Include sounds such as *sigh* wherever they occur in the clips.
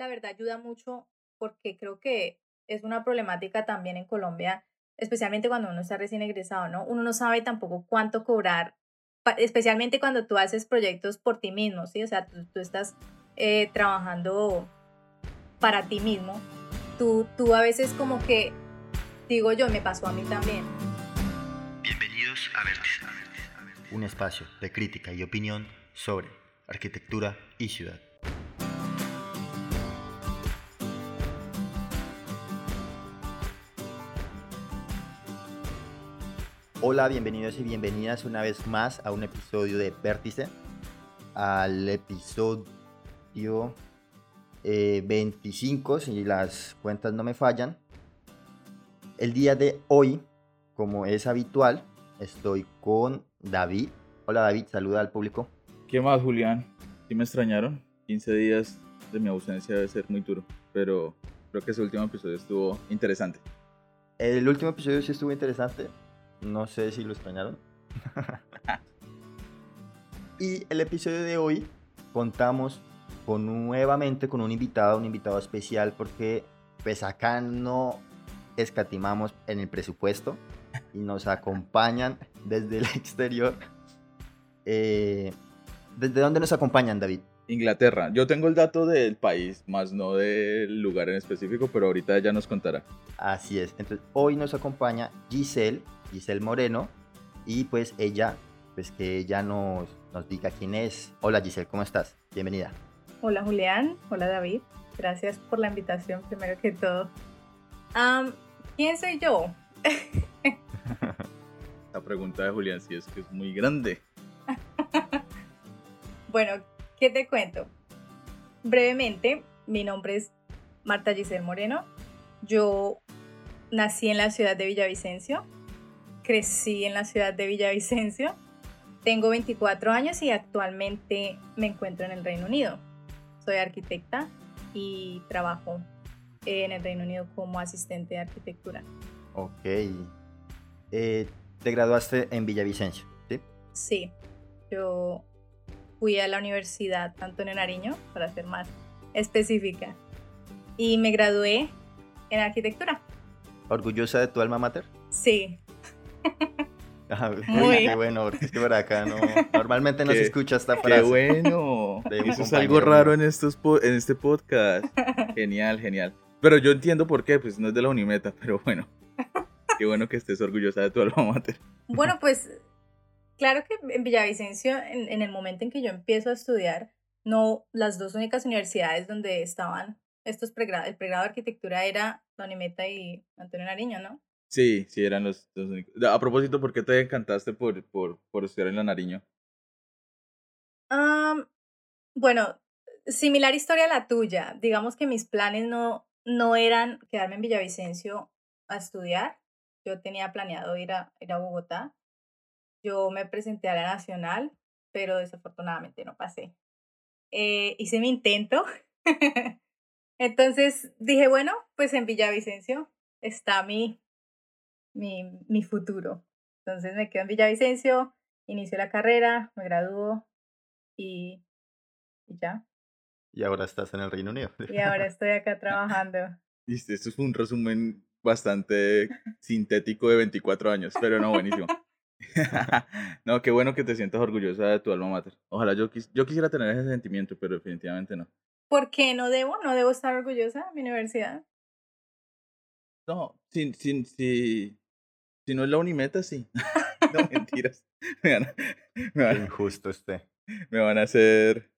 la verdad ayuda mucho porque creo que es una problemática también en Colombia, especialmente cuando uno está recién egresado, ¿no? Uno no sabe tampoco cuánto cobrar, especialmente cuando tú haces proyectos por ti mismo, ¿sí? O sea, tú, estás eh, trabajando para ti mismo. Tú, tú a veces como que, digo yo, me pasó a mí también. Bienvenidos a Vértice, un espacio de crítica y opinión sobre arquitectura y ciudad. Hola, bienvenidos y bienvenidas una vez más a un episodio de Vértice, al episodio 25, eh, si las cuentas no me fallan. El día de hoy, como es habitual, estoy con David. Hola David, saluda al público. ¿Qué más, Julián? ¿Sí me extrañaron? 15 días de mi ausencia debe ser muy duro, pero creo que ese último episodio estuvo interesante. El último episodio sí estuvo interesante no sé si lo extrañaron. *laughs* y el episodio de hoy contamos con nuevamente con un invitado, un invitado especial porque pues acá no escatimamos en el presupuesto y nos acompañan desde el *laughs* exterior. Eh, ¿Desde dónde nos acompañan, David? Inglaterra. Yo tengo el dato del país, más no del lugar en específico, pero ahorita ya nos contará. Así es. Entonces, hoy nos acompaña Giselle, Giselle Moreno, y pues ella, pues que ella nos, nos diga quién es. Hola Giselle, ¿cómo estás? Bienvenida. Hola Julián, hola David. Gracias por la invitación, primero que todo. ¿Quién soy yo? *laughs* la pregunta de Julián sí es que es muy grande. *laughs* bueno, ¿Qué te cuento? Brevemente, mi nombre es Marta Giselle Moreno. Yo nací en la ciudad de Villavicencio, crecí en la ciudad de Villavicencio, tengo 24 años y actualmente me encuentro en el Reino Unido. Soy arquitecta y trabajo en el Reino Unido como asistente de arquitectura. Ok. Eh, ¿Te graduaste en Villavicencio? Sí. Sí. Yo fui a la Universidad Antonio Nariño, para ser más específica, y me gradué en arquitectura. ¿Orgullosa de tu alma mater? Sí. Ah, *laughs* muy bueno, porque es que por acá no, *laughs* normalmente no se escucha esta frase. ¡Qué bueno! *laughs* Eso es algo raro en, estos en este podcast. Genial, genial. Pero yo entiendo por qué, pues no es de la Unimeta, pero bueno. Qué bueno que estés orgullosa de tu alma mater. Bueno, pues Claro que en Villavicencio, en, el momento en que yo empiezo a estudiar, no, las dos únicas universidades donde estaban estos pregrados, el pregrado de arquitectura era Don Meta y Antonio Nariño, ¿no? Sí, sí, eran los dos únicos. A propósito, ¿por qué te encantaste por, por, por estudiar en la Nariño? bueno, similar historia a la tuya. Digamos que mis planes no, no eran quedarme en Villavicencio a estudiar. Yo tenía planeado ir a, ir a Bogotá yo me presenté a la nacional, pero desafortunadamente no pasé. Eh, hice mi intento. *laughs* Entonces dije, bueno, pues en Villavicencio está mi, mi, mi futuro. Entonces me quedo en Villavicencio, inicio la carrera, me gradúo y, y ya. Y ahora estás en el Reino Unido. Y ahora estoy acá trabajando. *laughs* Esto es un resumen bastante sintético de 24 años, pero no, buenísimo. *laughs* no, qué bueno que te sientas orgullosa de tu alma mater. Ojalá yo, yo quisiera tener ese sentimiento, pero definitivamente no. ¿Por qué no debo? ¿No debo estar orgullosa de mi universidad? No, si, si, si, si no es la Unimeta, sí. *laughs* no, mentiras. *laughs* Me van, me van, Injusto este. Me van a hacer,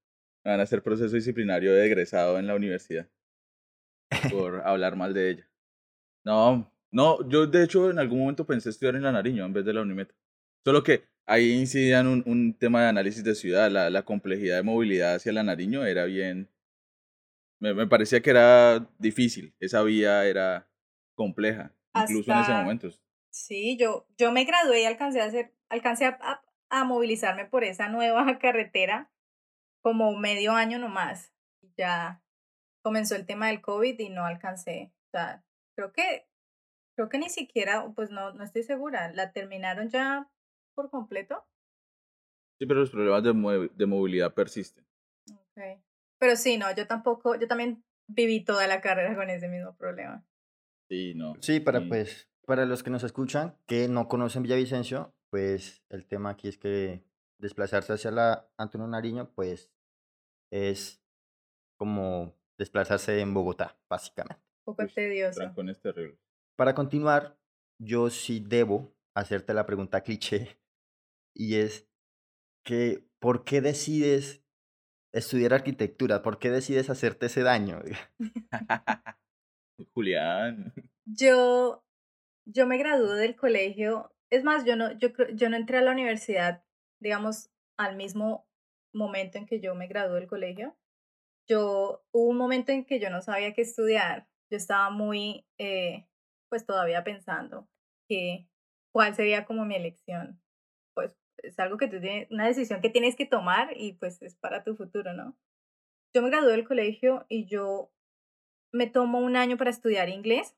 me van a hacer proceso disciplinario de egresado en la universidad por *laughs* hablar mal de ella. No, no, yo de hecho en algún momento pensé estudiar en la Nariño en vez de la Unimeta. Solo que ahí incidían un, un tema de análisis de ciudad, la, la, complejidad de movilidad hacia la Nariño era bien... Me, me, parecía que era difícil, esa vía era compleja, incluso en ese momento. Sí, yo, yo me gradué y alcancé a hacer, alcancé a, a, movilizarme por esa nueva *laughs* carretera como medio año nomás. Ya comenzó el tema del COVID y no alcancé. O sea, creo que, creo que ni siquiera, pues no, no estoy segura, la terminaron ya por completo. Sí, pero los problemas de, de movilidad persisten. Okay. Pero sí, no, yo tampoco, yo también viví toda la carrera con ese mismo problema. Sí, no. Sí, para pues, para los que nos escuchan, que no conocen Villavicencio, pues el tema aquí es que desplazarse hacia la Antonio Nariño, pues es como desplazarse en Bogotá, básicamente. Un poco tedioso. Para continuar, yo sí debo hacerte la pregunta cliché y es que ¿por qué decides estudiar arquitectura? ¿Por qué decides hacerte ese daño? *laughs* *laughs* Julián. Yo, yo me gradué del colegio. Es más, yo no, yo, yo no entré a la universidad, digamos, al mismo momento en que yo me gradué del colegio. Yo, hubo un momento en que yo no sabía qué estudiar. Yo estaba muy, eh, pues todavía pensando que cuál sería como mi elección. Pues es algo que tú tienes, una decisión que tienes que tomar y pues es para tu futuro, ¿no? Yo me gradué del colegio y yo me tomo un año para estudiar inglés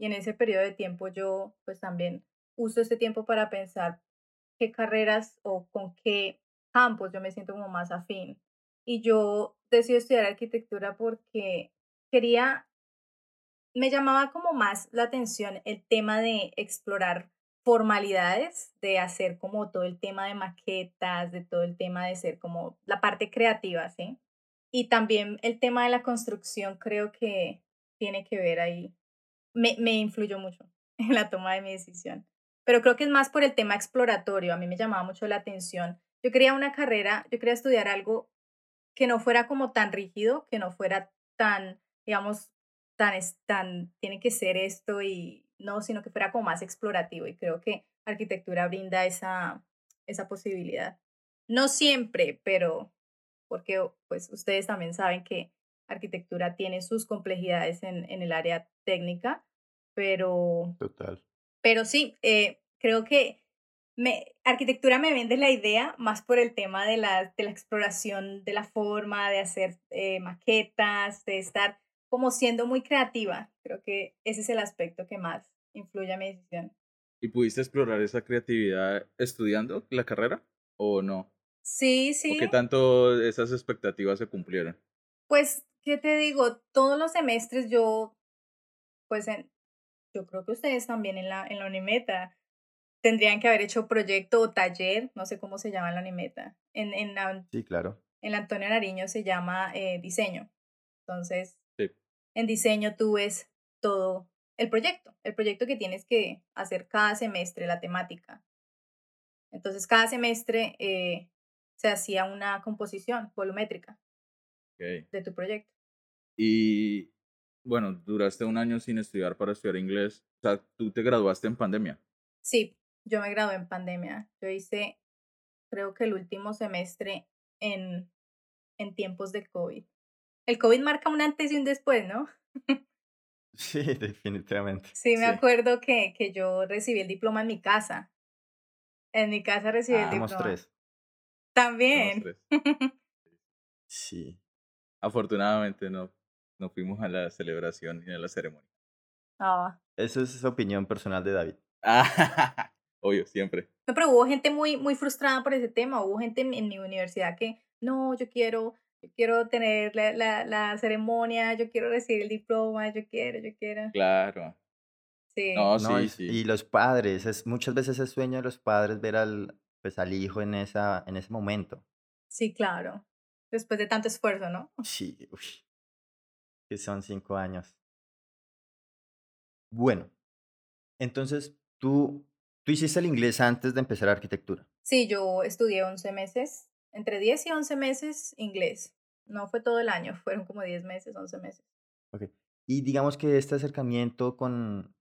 y en ese periodo de tiempo yo pues también uso ese tiempo para pensar qué carreras o con qué campos yo me siento como más afín. Y yo decidí estudiar arquitectura porque quería, me llamaba como más la atención el tema de explorar formalidades, de hacer como todo el tema de maquetas, de todo el tema de ser como la parte creativa, ¿sí? Y también el tema de la construcción creo que tiene que ver ahí. Me, me influyó mucho *laughs* en la toma de mi decisión. Pero creo que es más por el tema exploratorio. A mí me llamaba mucho la atención. Yo quería una carrera, yo quería estudiar algo que no fuera como tan rígido, que no fuera tan, digamos, tan, tan, tiene que ser esto y no, sino que fuera como más explorativo. Y creo que arquitectura brinda esa, esa posibilidad. No siempre, pero porque pues ustedes también saben que arquitectura tiene sus complejidades en, en el área técnica, pero, Total. pero sí, eh, creo que me, arquitectura me vende la idea más por el tema de la, de la exploración de la forma, de hacer eh, maquetas, de estar como siendo muy creativa. Creo que ese es el aspecto que más influye a mi decisión. ¿Y pudiste explorar esa creatividad estudiando la carrera o no? Sí, ¿O sí. qué tanto esas expectativas se cumplieron? Pues, ¿qué te digo? Todos los semestres yo, pues, en, yo creo que ustedes también en la, en la Unimeta tendrían que haber hecho proyecto o taller, no sé cómo se llama en la Unimeta. En, en, la, Sí, claro. en la Antonio Nariño se llama eh, diseño. Entonces, Sí. en diseño tú ves todo el proyecto, el proyecto que tienes que hacer cada semestre, la temática. Entonces, cada semestre eh, se hacía una composición volumétrica De tu proyecto. Y bueno, duraste un año sin estudiar para estudiar inglés. O sea, tú te graduaste en pandemia. Sí, yo me gradué en pandemia. Yo hice, creo que el último semestre en, en tiempos de COVID. El COVID marca un antes y un después, ¿no? *laughs* Sí, *laughs* definitivamente. Sí, me Sí. acuerdo que, que yo recibí el diploma en mi casa. En mi casa recibí el Ah, diploma. tres. También. tres. *laughs* Sí. Afortunadamente no, no fuimos a la celebración ni a la ceremonia. Ah. Eso es opinión personal de David. Ah, *laughs* obvio, siempre. No, pero hubo gente muy, muy frustrada por ese tema. Hubo gente en, en mi universidad que, no, yo quiero, yo quiero tener la, la, la ceremonia, yo quiero recibir el diploma, yo quiero, yo quiero. Claro. Sí. No, No, sí, es- sí. Y los padres, es muchas veces es sueño de los padres ver al, pues, al hijo en, esa, en ese momento. Sí, claro. Después de tanto esfuerzo, ¿no? *laughs* Sí, uy, que son cinco años. Bueno, entonces tú, tú hiciste el inglés antes de empezar arquitectura. Sí, yo estudié 11 meses, entre 10 y 11 meses inglés. No fue todo el año, *laughs* fueron como 10 meses, 11 meses. Ok. Y digamos que este acercamiento con,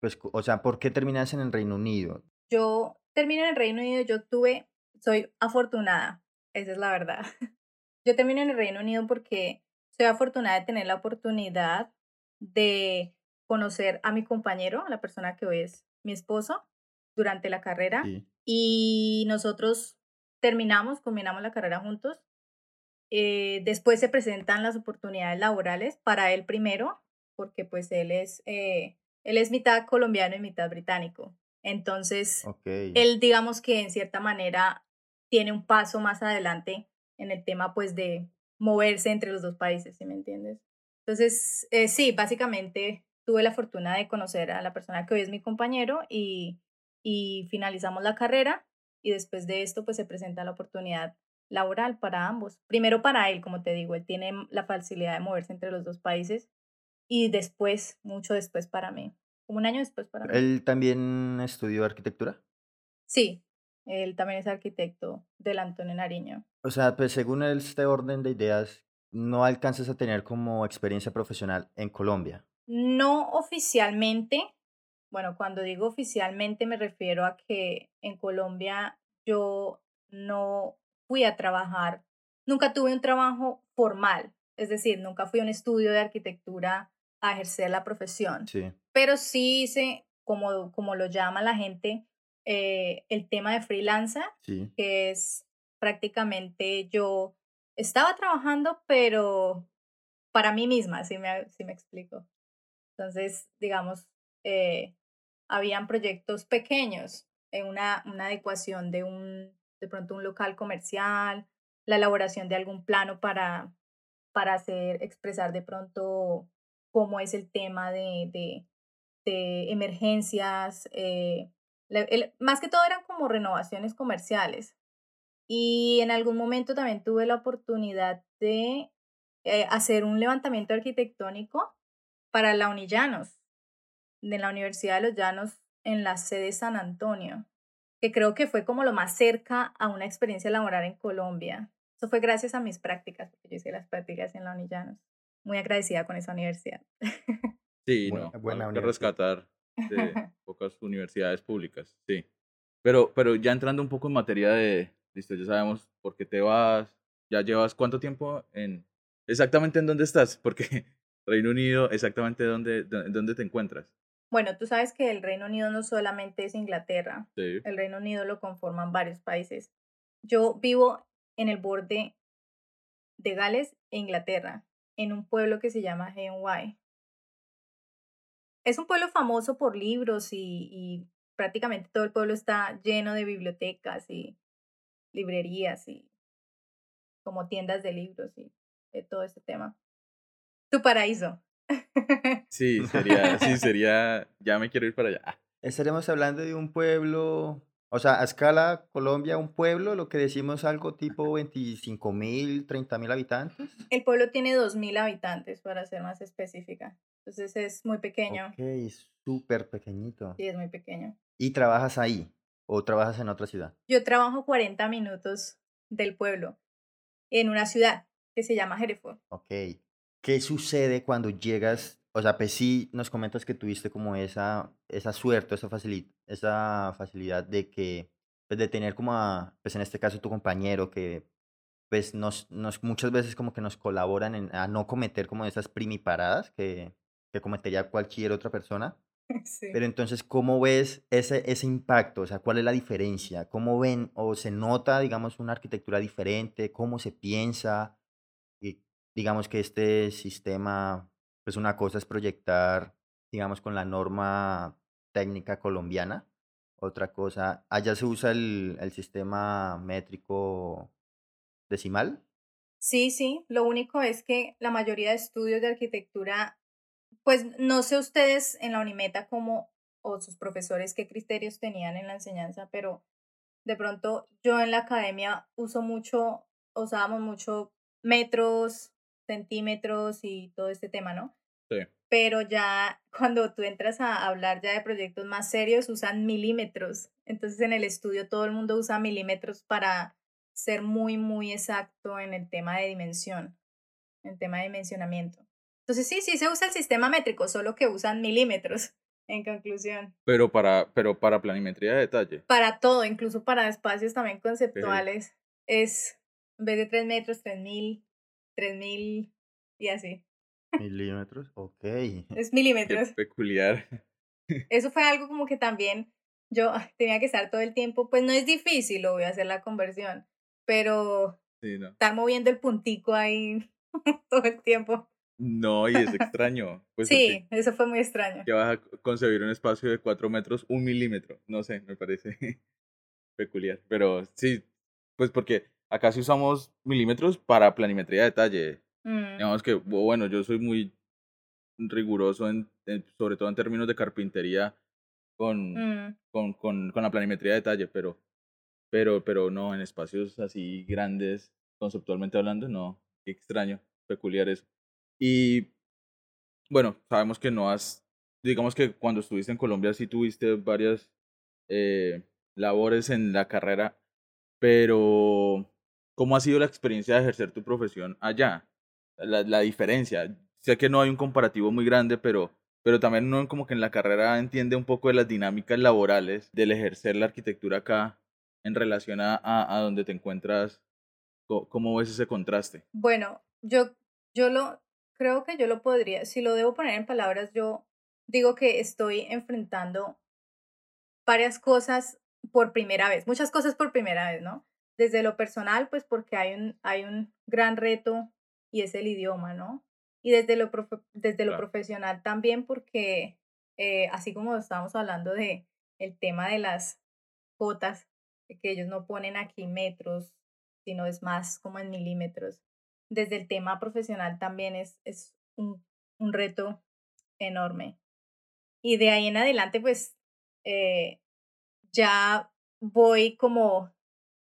pues, o sea, ¿por qué terminas en el Reino Unido? Yo terminé en el Reino Unido, yo tuve, soy afortunada, esa es la verdad. *laughs* Yo terminé en el Reino Unido porque soy afortunada de tener la oportunidad de conocer a mi compañero, a la persona que hoy es mi esposo, durante la carrera. Sí. y nosotros terminamos, combinamos la carrera juntos. Eh, después se presentan las oportunidades laborales para él primero, porque pues él es, eh, él es mitad colombiano y mitad británico. Entonces, él digamos que en cierta manera tiene un paso más adelante en el tema pues de moverse entre los dos países, ¿sí me entiendes? Entonces, eh, sí, básicamente tuve la fortuna de conocer a la persona que hoy es mi compañero y, y finalizamos la carrera y después de esto pues se presenta la oportunidad laboral para ambos. Primero para él, como te digo, él tiene la facilidad de moverse entre los dos países y después, mucho después para mí, como un año después para mí. ¿Él también estudió arquitectura? Sí, él también es arquitecto del Antonio Nariño. O sea, pues según este orden de ideas, no alcanzas a tener como experiencia profesional en Colombia. No oficialmente, bueno, cuando digo oficialmente me refiero a que en Colombia yo no fui a trabajar, nunca tuve un trabajo formal, es decir, nunca fui a un estudio de arquitectura a ejercer la profesión, Sí. pero sí hice, como, como lo llama la gente, eh, el tema de freelancer, Sí. que es prácticamente yo estaba trabajando, pero para mí misma, si me, si me explico. Entonces, digamos, eh, habían proyectos pequeños, en una, una adecuación de un, de pronto un local comercial, la elaboración de algún plano para, para hacer, expresar de pronto cómo es el tema de, de, de emergencias. eh, el- más que todo eran como renovaciones comerciales. Y en algún momento también tuve la oportunidad de eh, hacer un levantamiento arquitectónico para la Unillanos, de la Universidad de los Llanos en la sede San Antonio, que creo que fue como lo más cerca a una experiencia laboral en Colombia. Eso fue gracias a mis prácticas, porque yo hice las prácticas en la Unillanos. Muy agradecida con esa universidad. Sí, Buena- no, buena algo que universidad. rescatar de *laughs* pocas universidades públicas, sí. Pero, pero ya entrando un poco en materia de, listo, ya sabemos por qué te vas, ya llevas cuánto tiempo en, exactamente en dónde estás, porque *laughs* Reino Unido, exactamente dónde, dó- dónde te encuentras. Bueno, tú sabes que el Reino Unido no solamente es Inglaterra, Sí. el Reino Unido lo conforman varios países. Yo vivo en el borde de Gales e Inglaterra, en un pueblo que se llama Hay. Es un pueblo famoso por libros y, y prácticamente todo el pueblo está lleno de bibliotecas y librerías y como tiendas de libros y de todo este tema. Tu paraíso. *laughs* Sí, sería, sí, sería, ya me quiero ir para allá. Ah, Estaremos hablando de un pueblo, o sea, a escala Colombia, un pueblo, lo que decimos algo tipo 25 mil, 30 mil habitantes. El pueblo tiene 2.000 habitantes, para ser más específica. Entonces es muy pequeño. Ok, súper pequeñito. Sí, es muy pequeño. ¿Y trabajas ahí o trabajas en otra ciudad? Yo trabajo 40 minutos del pueblo en una ciudad que se llama Hereford. Ok. ¿Qué sucede cuando llegas? O sea, pues sí nos comentas que tuviste como esa, esa suerte, esa facilidad, esa facilidad de que, pues de tener como a, pues en este caso tu compañero que pues nos, nos muchas veces como que nos colaboran en, a no cometer como esas primiparadas que, que cometería cualquier otra persona. *laughs* Sí. Pero entonces, ¿cómo ves ese, ese impacto? O sea, ¿cuál es la diferencia? ¿Cómo ven o se nota, digamos, una arquitectura diferente? ¿Cómo se piensa? Y digamos que este sistema, pues una cosa es proyectar, digamos, con la norma técnica colombiana. Otra cosa, allá se usa el, el sistema métrico decimal. Sí, sí. Lo único es que la mayoría de estudios de arquitectura, pues no sé ustedes en la Unimeta cómo, o sus profesores qué criterios tenían en la enseñanza, pero de pronto yo en la academia uso mucho, usábamos mucho metros, centímetros y todo este tema, ¿no? Sí. Pero ya *laughs* cuando tú entras a hablar ya de proyectos más serios, usan milímetros. Entonces en el estudio todo el mundo usa milímetros para ser muy, muy exacto en el tema de dimensión, en el tema de dimensionamiento. Entonces sí, sí se usa el sistema métrico, solo que usan milímetros, *laughs* en conclusión. Pero para, pero para planimetría de detalle. Para todo, incluso para espacios también conceptuales, es en vez de 3 metros, 3000, 3000 y así. Milímetros, ok. *laughs* Es Qué milímetros. peculiar. *laughs* Eso fue algo como que también yo tenía que estar todo el tiempo, pues no es difícil, lo voy a hacer la conversión, pero Sí, no. estar moviendo el puntico ahí todo el tiempo. No, y es extraño. Pues sí, eso fue muy extraño. que vas a concebir un espacio de 4 metros, un milímetro. No sé, me parece *laughs* peculiar. Pero sí, pues porque acá sí usamos milímetros para planimetría de detalle. Mm, Digamos que, bueno, yo soy muy riguroso, en, en- sobre todo en términos de carpintería, con, mm. con, con, con la planimetría de detalle, pero, pero, pero no, en espacios así grandes, conceptualmente hablando, no. Qué extraño, peculiar eso. Y bueno, sabemos que no has, digamos que cuando estuviste en Colombia sí tuviste varias eh, labores en la carrera, pero ¿cómo ha sido la experiencia de ejercer tu profesión allá? La, la diferencia. Sé que no hay un comparativo muy grande, pero, pero también uno como que en la carrera entiende un poco de las dinámicas laborales del ejercer la arquitectura acá en relación a, a, a donde te encuentras. ¿Cómo ves ese contraste? Bueno, yo, yo lo, creo que yo lo podría, si lo debo poner en palabras, yo digo que estoy enfrentando varias cosas por primera vez, muchas cosas por primera vez, ¿no? Desde lo personal, pues porque hay un, hay un gran reto y es el idioma, ¿no? Y desde lo, profe- desde lo Claro. profesional también porque, eh, así como estábamos hablando de el tema de las cotas, que ellos no ponen aquí metros, sino es más como en milímetros. Desde el tema profesional también es, es un, un reto enorme. Y de ahí en adelante, pues eh, ya voy como,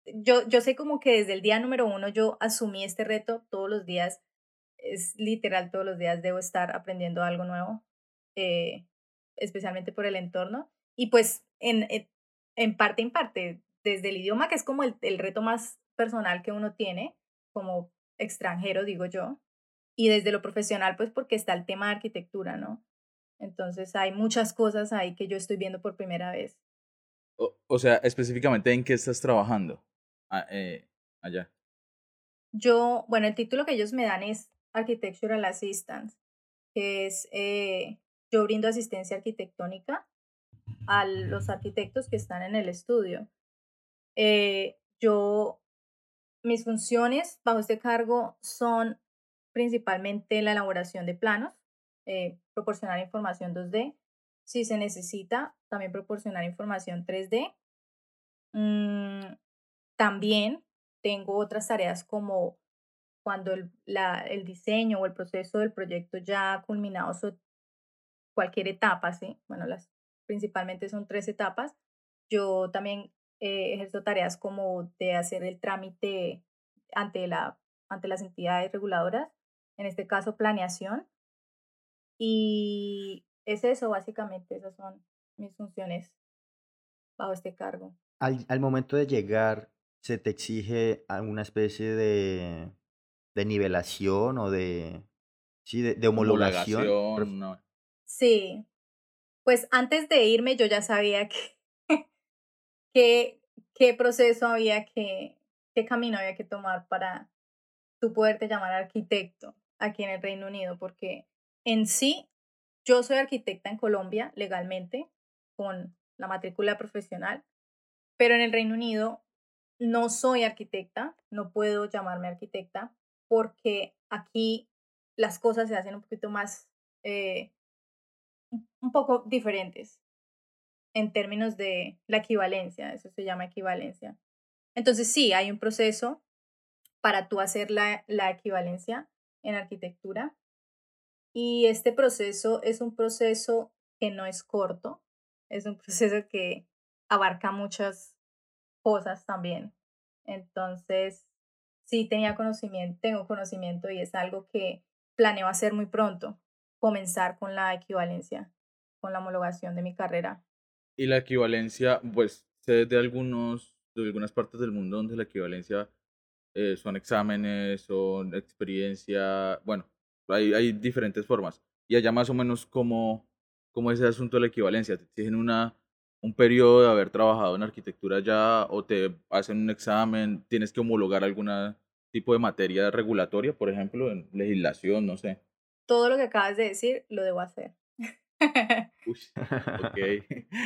yo, yo sé como que desde el día número uno yo asumí este reto todos los días, es literal todos los días debo estar aprendiendo algo nuevo, eh, especialmente por el entorno. Y pues en, en, parte en parte, desde el idioma, que es como el, el reto más personal que uno tiene como extranjero, digo yo, y desde lo profesional, pues porque está el tema de arquitectura, ¿no? Entonces hay muchas cosas ahí que yo estoy viendo por primera vez. O, o sea, específicamente en qué estás trabajando Ah, eh, allá. Yo, bueno, el título que ellos me dan es Architectural Assistance, que es, eh, yo brindo asistencia arquitectónica a los arquitectos que están en el estudio. Eh, yo, mis funciones bajo este cargo son principalmente la elaboración de planos, eh, proporcionar información 2D, si se necesita, también proporcionar información 3D. Mm, también tengo otras tareas como cuando el, el diseño o el proceso del proyecto ya ha culminado su, cualquier etapa, ¿sí? Bueno, las principalmente son tres etapas. Yo también eh, ejerzo tareas como de hacer el trámite ante, la, ante las entidades reguladoras, en este caso planeación. Y es eso, básicamente, esas son mis funciones bajo este cargo. Al, al momento de llegar, ¿se te exige alguna especie de, de nivelación o de, sí, de, de homologación? Homologación, no. Sí, pues antes de irme yo ya sabía que, que qué proceso había que, qué camino había que tomar para tú poderte llamar arquitecto aquí en el Reino Unido, porque en sí yo soy arquitecta en Colombia legalmente con la matrícula profesional, pero en el Reino Unido no soy arquitecta, no puedo llamarme arquitecta porque aquí las cosas se hacen un poquito más, eh, un poco diferentes en términos de la equivalencia, eso se llama equivalencia. Entonces sí, hay un proceso para tú hacer la, la equivalencia en arquitectura y este proceso es un proceso que no es corto, es un *laughs* proceso que abarca muchas cosas también. Entonces, sí tenía conocimiento, tengo conocimiento y es algo que planeo hacer muy pronto, comenzar con la equivalencia, con la homologación de mi carrera. Y la equivalencia, pues sé de algunos, de algunas partes del mundo donde la equivalencia eh, son exámenes, son experiencia, bueno, hay, hay diferentes formas. Y allá más o menos como, como ese asunto de la equivalencia, te exigen una, un periodo de haber trabajado en arquitectura ya o te hacen un examen, tienes que homologar algún tipo de materia regulatoria, por ejemplo, en legislación, no sé. Todo lo que acabas de decir lo debo hacer. *laughs*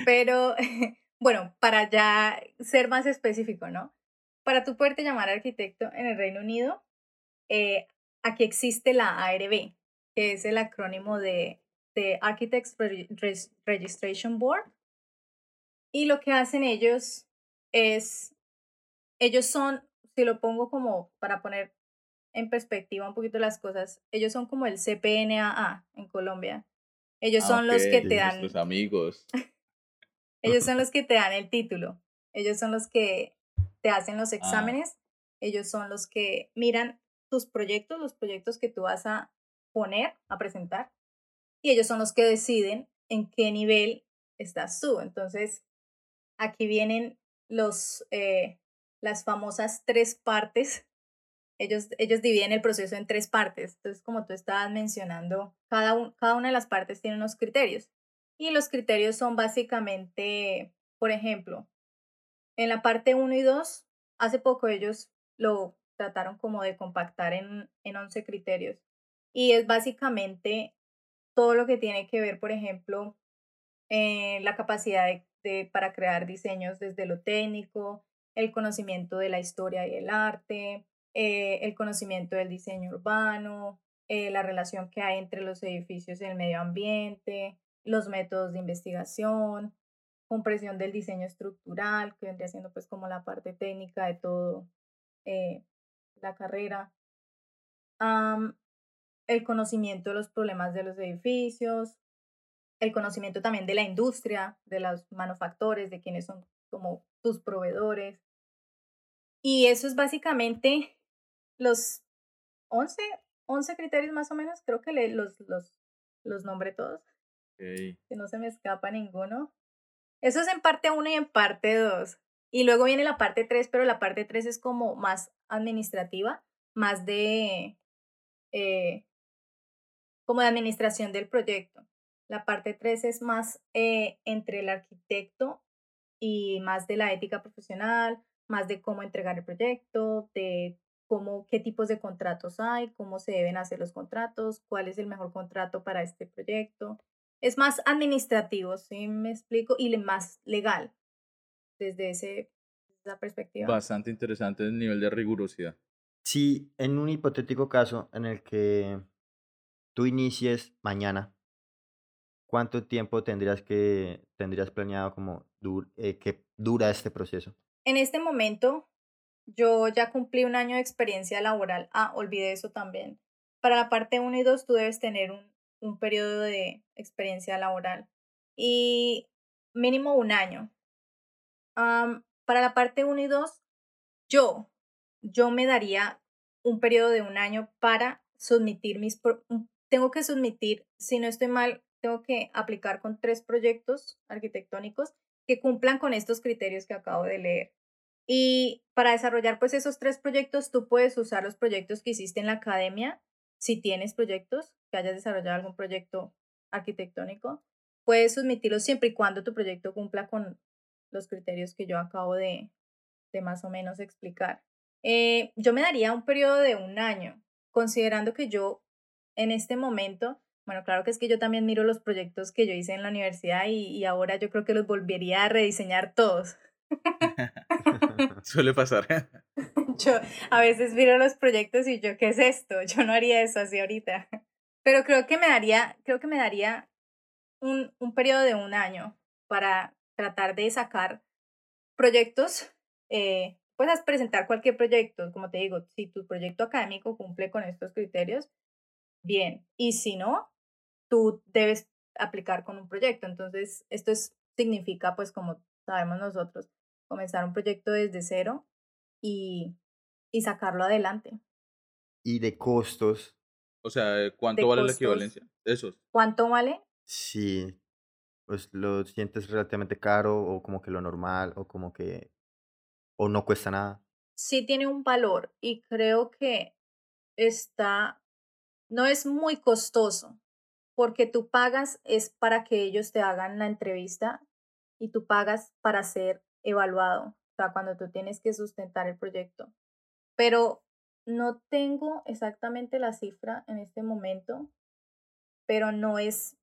Pero *laughs* bueno, para ya ser más específico, ¿no? Para tú poderte llamar arquitecto en el Reino Unido, eh, aquí existe la ARB, que es el acrónimo de, de Architects Reg- Registration Board. Y lo que hacen ellos es, ellos son, si lo pongo como para poner en perspectiva un poquito las cosas, ellos son como el CPNAA en Colombia. Ellos Ah, son los que te dan, Nuestros amigos. *laughs* ellos son los que te dan el título. Ellos son los que te hacen Ah. los exámenes. Ellos son los que miran tus proyectos, los proyectos que tú vas a poner, a presentar. Y ellos son los que deciden en qué nivel estás tú. Entonces, aquí vienen los, eh, las famosas tres partes. Ellos, ellos dividen el proceso en tres partes. Entonces, como tú estabas mencionando, cada, un- cada una de las partes tiene unos criterios. Y los criterios son básicamente, por ejemplo, en la parte 1 y 2, hace poco ellos lo trataron como de compactar en, en 11 criterios. Y es básicamente todo lo que tiene que ver, por ejemplo, eh, la capacidad de- para crear diseños desde lo técnico, el conocimiento de la historia y el arte, eh, el conocimiento del diseño urbano, eh, la relación que hay entre los edificios y el medio ambiente, los métodos de investigación, compresión del diseño estructural, que vendría siendo pues como la parte técnica de todo eh, la carrera. El conocimiento de los problemas de los edificios, el conocimiento también de la industria, de los manufactores, de quienes son como tus proveedores. Y eso es básicamente los 11, 11 criterios más o menos, creo que le- los, los, los nombré todos, Ok. que no se me escapa ninguno. Eso es en parte 1 y en parte 2. Y luego viene la parte 3, pero la parte 3 es como más administrativa, más de eh, como de administración del proyecto. La parte 3 es más eh, entre el arquitecto y más de la ética profesional, más de cómo entregar el proyecto, de cómo, qué tipos de contratos hay, cómo se deben hacer los contratos, cuál es el mejor contrato para este proyecto. Es más administrativo, ¿sí me explico? Y más legal, desde ese, esa perspectiva. Bastante interesante el nivel de rigurosidad. Si en un hipotético caso en el que tú inicies mañana, ¿cuánto tiempo tendrías que tendrías planeado como dur- eh, que dura este proceso? En este momento, yo ya cumplí un año de experiencia laboral. Ah, olvidé eso también. Para la parte 1 y 2, tú debes tener un, un periodo de experiencia laboral y mínimo un año. Para la parte 1 y 2, yo, yo me daría un periodo de un año para submitir mis... Tengo que submitir, si no estoy mal, tengo que aplicar con tres proyectos arquitectónicos que cumplan con estos criterios que acabo de leer. Y para desarrollar pues esos tres proyectos, tú puedes usar los proyectos que hiciste en la academia, si tienes proyectos, que hayas desarrollado algún proyecto arquitectónico, puedes submitirlos siempre y cuando tu proyecto cumpla con los criterios que yo acabo de, de más o menos explicar. Eh, yo me daría un periodo de un año, considerando que yo en este momento, bueno, claro que es que yo también miro los proyectos que yo hice en la universidad y, y ahora yo creo que los volvería a rediseñar todos. *laughs* *laughs* Suele pasar. *laughs* Yo a veces miro los proyectos y yo, ¿qué es esto? *laughs* Yo no haría eso así ahorita. Pero creo que me daría, creo que me daría un, un periodo de un año para tratar de sacar proyectos. Eh, puedes presentar cualquier proyecto, como te digo, si tu proyecto académico cumple con estos criterios, bien. Y si no, tú debes aplicar con un proyecto. Entonces, esto es, significa, pues como sabemos nosotros, comenzar un proyecto desde cero y, y sacarlo adelante. Y de costos, O sea, ¿cuánto De vale la equivalencia? Esos. ¿Cuánto vale? si pues lo sientes relativamente caro o como que lo normal o como que o no cuesta nada. Sí tiene un valor y creo que está, no es muy costoso, porque tú pagas es para que ellos te hagan la entrevista y tú pagas para ser evaluado, o sea, cuando tú tienes que sustentar el proyecto. Pero no tengo exactamente la cifra en este momento, pero no es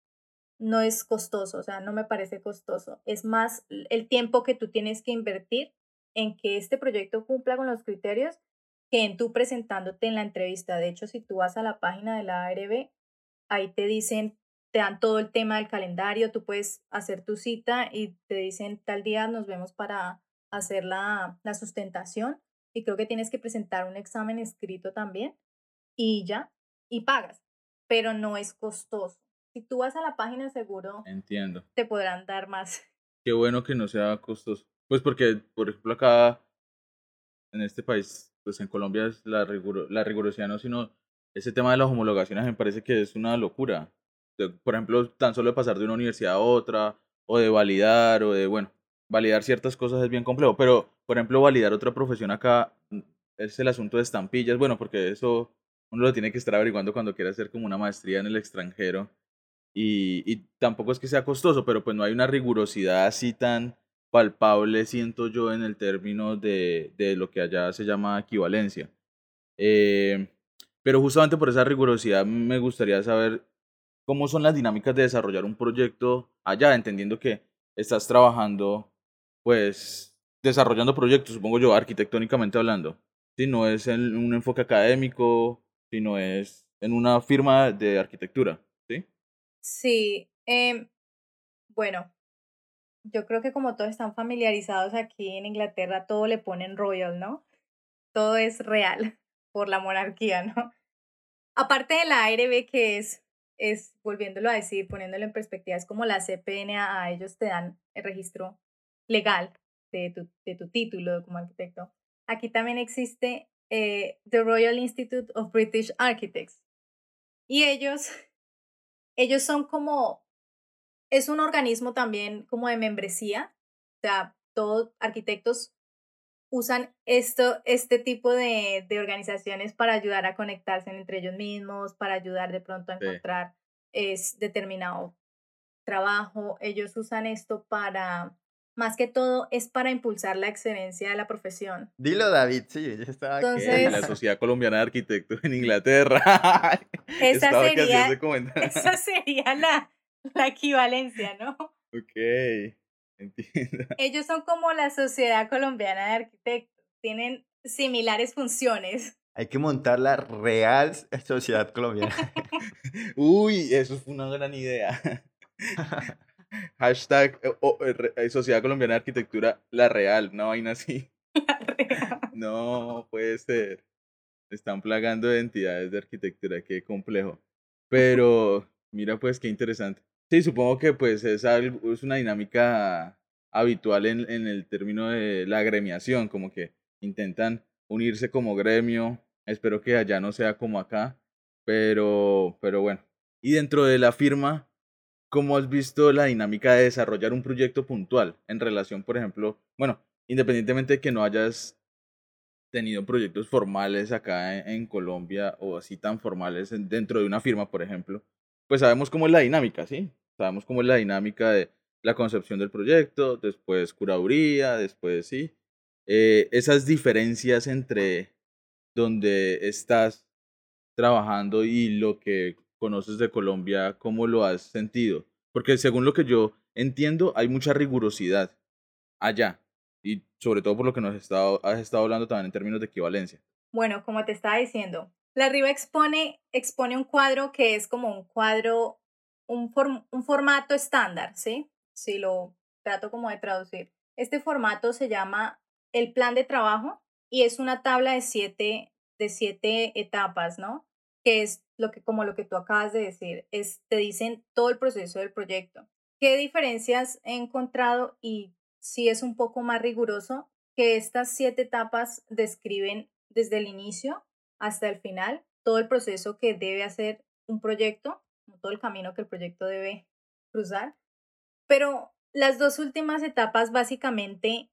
no es costoso, o sea, no me parece costoso. Es más el tiempo que tú tienes que invertir en que este proyecto cumpla con los criterios que en tú presentándote en la entrevista. De hecho, si tú vas a la página de la ARB, ahí te dicen, te dan todo el tema del calendario, tú puedes hacer tu cita y te dicen tal día nos vemos para hacer la, la sustentación y creo que tienes que presentar un examen escrito también y ya, y pagas, pero no es costoso. Si tú vas a la página seguro, Entiendo. te podrán dar más. *laughs* Qué bueno que no sea costoso. Pues porque, por ejemplo, acá en este país, pues en Colombia es la, riguro- la rigurosidad no, sino ese tema de las homologaciones me parece que es una locura. Por ejemplo, tan solo de pasar de una universidad a otra, o de validar, o de, bueno, validar ciertas cosas es bien complejo, pero, por ejemplo, validar otra profesión acá mm, es el asunto de estampillas, bueno, porque eso uno lo tiene que estar averiguando cuando quiere hacer como una maestría en el extranjero. Y, y tampoco es que sea costoso, pero pues no hay una rigurosidad así tan palpable, siento yo, en el término de, de lo que allá se llama equivalencia. Eh, pero justamente por esa rigurosidad me gustaría saber cómo son las dinámicas de desarrollar un proyecto allá, entendiendo que estás trabajando, pues, desarrollando proyectos, supongo yo, arquitectónicamente hablando. Si no es en un enfoque académico, sino es en una firma de arquitectura, ¿sí? Sí, em, bueno, yo creo que como todos están familiarizados aquí en Inglaterra, todo le ponen royal, ¿no? Todo es real *laughs* por la monarquía, ¿no? Aparte de la ARB, que es, es, volviéndolo a decir, poniéndolo en perspectiva, es como la CPNA, a ellos te dan el registro legal de tu, de tu título como arquitecto. Aquí también existe eh, The Royal Institute of British Architects. Y ellos, *laughs* ellos son como, es un organismo también como de membresía, o sea, todos arquitectos usan esto, este tipo de, de organizaciones para ayudar a conectarse entre ellos mismos, para ayudar de pronto a Sí. encontrar es, determinado trabajo. Ellos usan esto para, más que todo, es para impulsar la excelencia de la profesión. Dilo, David, sí, yo estaba aquí. Entonces- la Sociedad Colombiana de Arquitectos en Inglaterra. *laughs* Esa sería, esa sería la, la equivalencia, ¿no? Ok, entiendo. *laughs* Ellos son como la Sociedad Colombiana de Arquitectos, tienen similares funciones. Hay que montar la Real Sociedad Colombiana. *laughs* *laughs* Uy, eso fue una gran idea. Hashtag eh, eh, eh, Sociedad Colombiana de Arquitectura, la real, una vaina así. No puede ser. Están plagando de entidades de arquitectura, qué complejo. Pero mira pues qué interesante. Sí, supongo que pues es algo, es una dinámica habitual en, en el término de la agremiación, como que intentan unirse como gremio. Espero que allá no sea como acá, pero, pero bueno. Y dentro de la firma, ¿cómo has visto la dinámica de desarrollar un proyecto puntual en relación, por ejemplo, bueno, independientemente de que no hayas tenido proyectos formales acá en, en Colombia o así tan formales en- dentro de una firma, por ejemplo, pues sabemos cómo es la dinámica, ¿sí? Sabemos cómo es la dinámica de la concepción del proyecto, después curaduría, después, sí. Eh, esas diferencias entre donde estás trabajando y lo que conoces de Colombia, ¿cómo lo has sentido? Porque según lo que yo entiendo, hay mucha rigurosidad allá. Y sobre todo por lo que nos has estado, has estado hablando también en términos de equivalencia. Bueno, como te estaba diciendo, la arriba expone, expone un cuadro que es como un cuadro, un, form- un formato estándar, ¿sí? Si lo trato como de traducir. Este formato se llama el plan de trabajo y es una tabla de siete, de siete etapas, ¿no? Que es lo que, como lo que tú acabas de decir, es, te dicen todo el proceso del proyecto. ¿Qué diferencias he encontrado y si es un poco más riguroso? Que estas siete etapas describen desde el inicio hasta el final todo el proceso que debe hacer un proyecto, todo el camino que el proyecto debe cruzar. Pero las dos últimas etapas básicamente,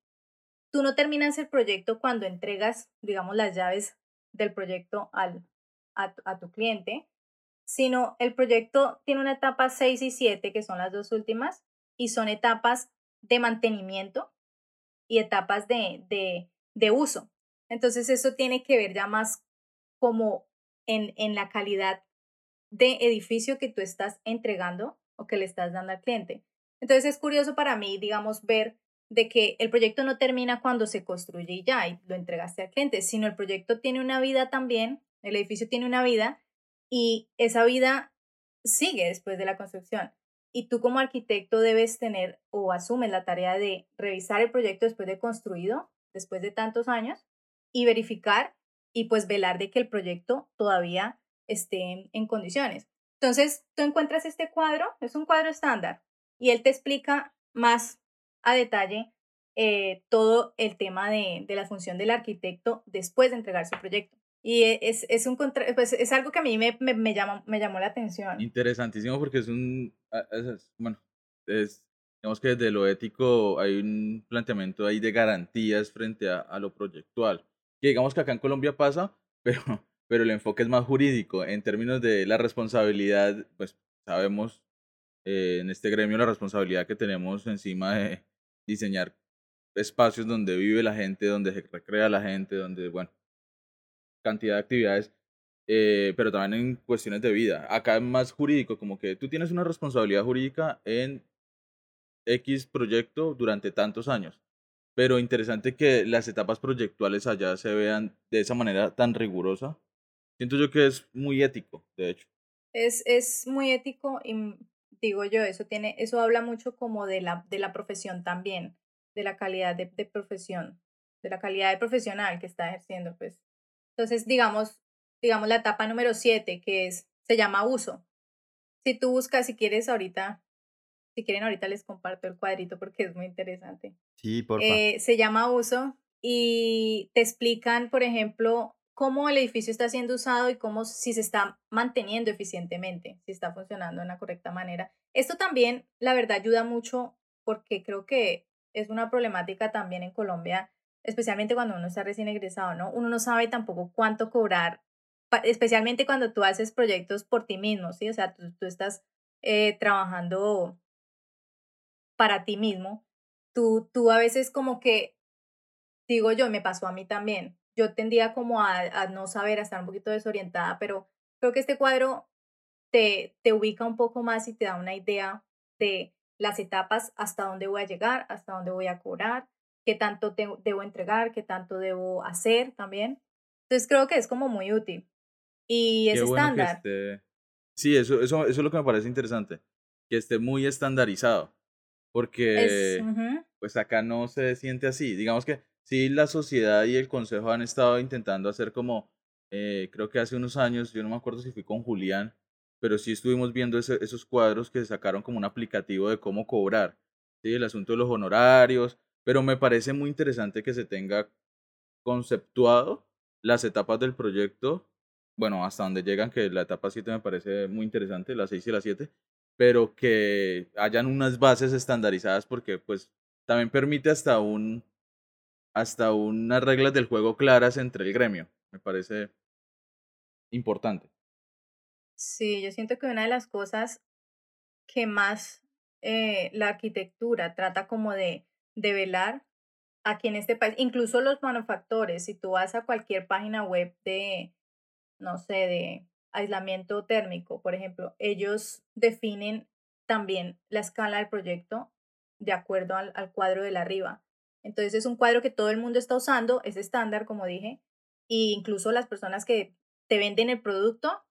tú no terminas el proyecto cuando entregas, digamos, las llaves del proyecto al, a, tu- cliente, sino el proyecto tiene una etapa 6 y 7, que son las dos últimas, y son etapas de mantenimiento y etapas de, de, de uso. Entonces eso tiene que ver ya más como en, en la calidad de edificio que tú estás entregando o que le estás dando al cliente. Entonces es curioso para mí, digamos, ver de que el proyecto no termina cuando se construye y ya, y lo entregaste al cliente, sino el proyecto tiene una vida también, el edificio tiene una vida y esa vida sigue después de la construcción. Y tú como arquitecto debes tener o asumes la tarea de revisar el proyecto después de construido, después de tantos años, y verificar y pues velar de que el proyecto todavía esté en condiciones. Entonces, tú encuentras este cuadro, es un cuadro estándar, y él te explica más a detalle eh, todo el tema de, de, la función del arquitecto después de entregar su proyecto. Y e, es, es, un pues es algo que a mí me, me, me, llamó, me llamó la atención. Interesantísimo porque es un, bueno, es, digamos que desde lo ético hay un planteamiento ahí de garantías frente a, a lo proyectual. Que digamos que acá en Colombia pasa, *laughs* pero, pero el enfoque es más jurídico. En términos de la responsabilidad, pues sabemos eh, en este gremio la responsabilidad que tenemos encima de diseñar espacios donde vive la gente, donde se recrea la gente, donde, bueno, cantidad de actividades, eh, pero también en cuestiones de vida. Acá es más jurídico, como que tú tienes una responsabilidad jurídica en X proyecto durante tantos años. Pero interesante que las etapas proyectuales allá se vean de esa manera tan rigurosa. Siento yo que es muy ético, de hecho. Es, es muy ético y digo yo, eso tiene, eso habla mucho como de la, de la profesión también, de la calidad de, de profesión, de la calidad de profesional que está ejerciendo, pues. Entonces, digamos, digamos la etapa número siete, que es, se llama uso. Si tú buscas, si quieres ahorita, si quieren ahorita les comparto el cuadrito porque es muy interesante. Sí, por eh, se llama uso y te explican, por ejemplo, cómo el edificio está siendo usado y cómo si se está manteniendo eficientemente, si está funcionando de la correcta manera. Esto también, la verdad, ayuda mucho porque creo que es una problemática también en Colombia, especialmente cuando uno está recién egresado, ¿no? Uno no sabe tampoco cuánto cobrar, especialmente cuando tú haces proyectos por ti mismo, ¿sí? O sea, tú, estás eh, trabajando para ti mismo. Tú, tú a veces como que, digo yo, me pasó a mí también, yo tendía como a, no saber, a estar un poquito desorientada, pero creo que este cuadro te, te ubica un poco más y te da una idea de las etapas, hasta dónde voy a llegar, hasta dónde voy a cobrar, qué tanto debo entregar, qué tanto debo hacer también. Entonces creo que es como muy útil. Y es estándar. Sí, eso, eso, eso es lo que me parece interesante, que esté muy estandarizado, porque pues acá no se siente así. Digamos que sí la sociedad y el consejo han estado intentando hacer como, eh, creo que hace unos años, yo no me acuerdo si fui con Julián, pero sí estuvimos viendo esos cuadros que sacaron como un aplicativo de cómo cobrar, ¿sí? el asunto de los honorarios, pero me parece muy interesante que se tenga conceptuado las etapas del proyecto, bueno, hasta donde llegan, que la etapa 7 me parece muy interesante, la 6 y la 7, pero que hayan unas bases estandarizadas porque pues también permite hasta un hasta unas reglas del juego claras entre el gremio. Me parece importante. Sí, yo siento que una de las cosas que más eh, la arquitectura trata como de, de velar aquí en este país, incluso los manufactores, si tú vas a cualquier página web de, no sé, de aislamiento térmico, por ejemplo, ellos definen también la escala del proyecto de acuerdo al, al cuadro de arriba. Entonces es un cuadro que todo el mundo está usando, es estándar, como dije, e incluso las personas que te venden el producto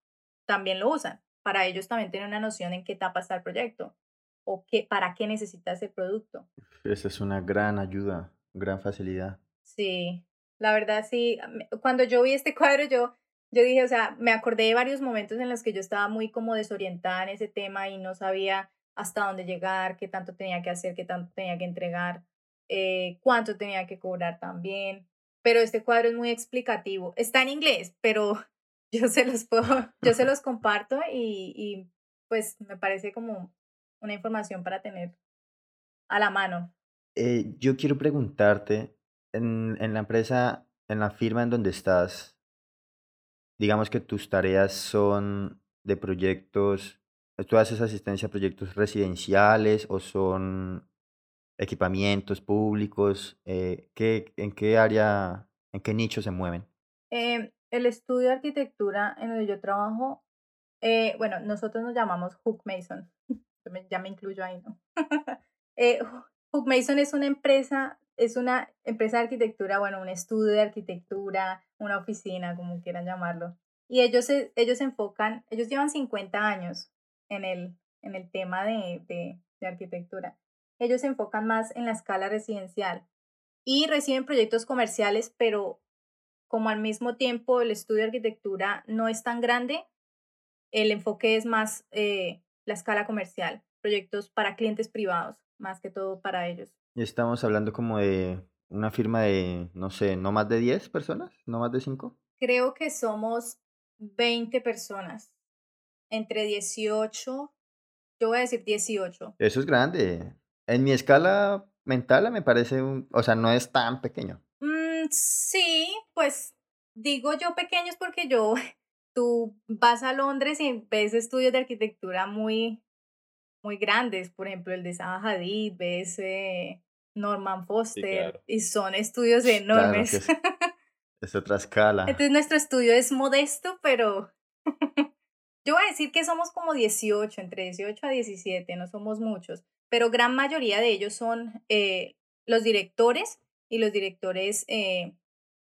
también lo usan. Para ellos también tienen una noción en qué etapa está el proyecto o qué, para qué necesitas el producto. Esa es una gran ayuda, gran facilidad. Sí, la verdad sí. Cuando yo vi este *laughs* cuadro, yo, yo dije, o sea, me acordé de varios momentos en los que yo estaba muy como desorientada en ese tema y no sabía hasta dónde llegar, qué tanto tenía que hacer, qué tanto tenía que entregar. Eh, cuánto tenía que cobrar también. Pero este cuadro es muy explicativo. Está en inglés, pero *laughs* yo se los puedo, *laughs* yo se los comparto y, y pues me parece como una información para tener a la mano. Eh, yo quiero preguntarte, en, en la empresa, en la firma en donde estás, digamos que tus tareas son de proyectos, ¿tú haces asistencia a proyectos residenciales o son equipamientos públicos? Eh, ¿qué, ¿En qué área, en qué nicho se mueven? Eh, el estudio de arquitectura en que yo trabajo, eh, bueno, nosotros nos llamamos Hook Mason, *laughs* ya me incluyo ahí, ¿no? *laughs* eh, Hook Mason es una empresa, es una empresa de arquitectura, bueno, un estudio de arquitectura, una oficina, como quieran llamarlo. Y ellos se, ellos se enfocan, ellos llevan 50 años en el, en el tema de, de arquitectura ellos se enfocan más en la escala residencial y reciben proyectos comerciales, pero como al mismo tiempo el estudio de arquitectura no es tan grande, el enfoque es más eh, la escala comercial, proyectos para clientes privados, más que todo para ellos. Y estamos hablando como de una firma de, no sé, no más de 10 personas, no más de 5. Creo que somos 20 personas, entre 18, yo voy a decir 18. Eso es grande. En mi escala mental me parece, un, o sea, no es tan pequeño. Mm, sí, pues digo yo pequeños porque yo, *laughs* tú vas a Londres y ves estudios de arquitectura muy, muy grandes, por ejemplo, el de Zaha Hadid, ves eh, Norman Foster, y son estudios enormes. *laughs* es, otra escala. Entonces nuestro estudio es modesto, pero *laughs* yo voy a decir que somos como 18, entre 18 a 17, no somos muchos, pero gran mayoría de ellos son eh, los directores y los directores, eh,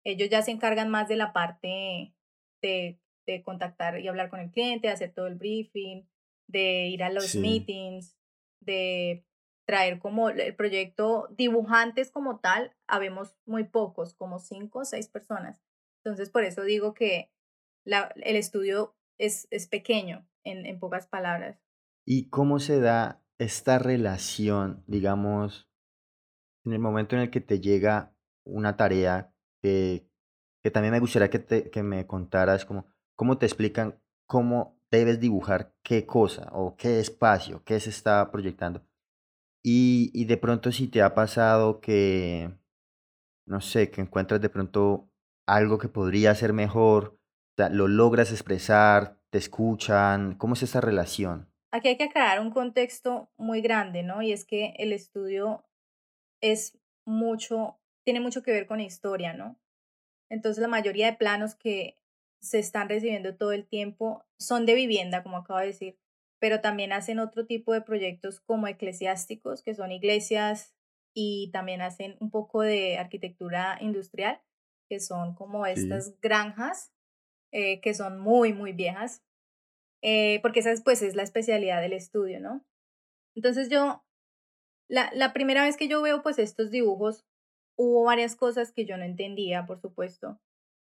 ellos ya se encargan más de la parte de, de, contactar y hablar con el cliente, de hacer todo el briefing, de ir a los meetings, de traer como el proyecto dibujantes como tal, habemos muy pocos, como cinco o seis personas. Entonces, por eso digo que la, el estudio es, es pequeño, en, en pocas palabras. ¿Y cómo se da esta relación, digamos, en el momento en el que te llega una tarea que, que también me gustaría que, te, que me contaras, como, cómo te explican cómo debes dibujar qué cosa o qué espacio, qué se está proyectando? Y, y de pronto si te ha pasado que, no sé, que encuentras de pronto algo que podría ser mejor, lo logras expresar, te escuchan, ¿cómo es esa relación? Aquí hay que aclarar un contexto muy grande, ¿no? Y es que el estudio es mucho, tiene mucho que ver con historia, ¿no? Entonces la mayoría de planos que se están recibiendo todo el tiempo son de vivienda, como acabo de decir, pero también hacen otro tipo de proyectos como eclesiásticos, que son iglesias, y también hacen un poco de arquitectura industrial, que son como estas granjas, eh, que son muy, muy viejas, eh, porque esa pues, es la especialidad del estudio, ¿no? Entonces yo, la, la primera vez que yo veo pues estos dibujos, hubo varias cosas que yo no entendía, por supuesto,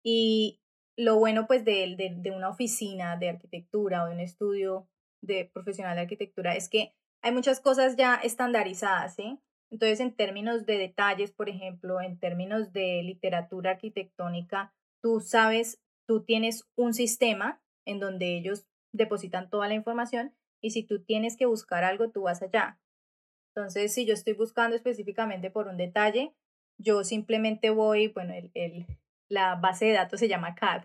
y lo bueno pues de, de, de una oficina de arquitectura o de un estudio de profesional de arquitectura es que hay muchas cosas ya estandarizadas, ¿sí? Entonces, en términos de detalles, por ejemplo, en términos de literatura arquitectónica, tú sabes, tú tienes un sistema en donde ellos depositan toda la información y si tú tienes que buscar algo, tú vas allá. Entonces, si yo estoy buscando específicamente por un detalle, yo simplemente voy, bueno, el, el, la base de datos se llama CAD.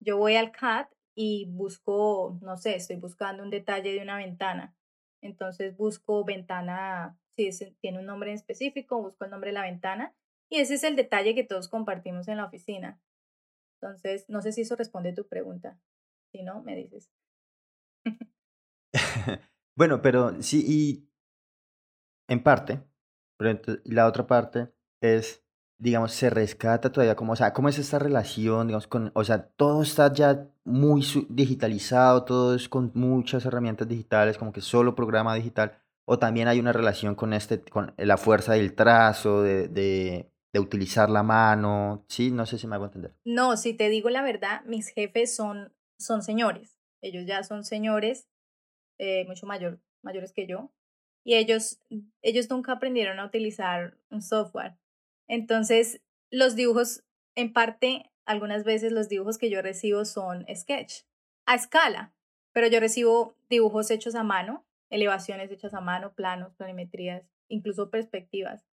Yo voy al CAD y busco, no sé, estoy buscando un detalle de una ventana. Entonces busco ventana, si tiene un nombre específico, busco el nombre de la ventana y ese es el detalle que todos compartimos en la oficina. Entonces, no sé si eso responde a tu pregunta. Si no, me dices. *laughs* *laughs* bueno, pero sí, y en parte, pero la otra parte es digamos, se rescata todavía como, o sea, cómo es esta relación, digamos, con, o sea, todo está ya muy digitalizado, todo es con muchas herramientas digitales, como que solo programa digital, o también hay una relación con este, con la fuerza del trazo, de, de, de utilizar la mano, sí, no sé si me hago entender. No, si te digo la verdad, mis jefes son, son señores, ellos ya son señores, eh, mucho mayor, mayores que yo, y ellos, ellos nunca aprendieron a utilizar un software entonces, los dibujos, en parte, algunas veces los dibujos que yo recibo son sketch, a escala, pero yo recibo dibujos hechos a mano, elevaciones hechas a mano, planos, planimetrías, incluso perspectivas.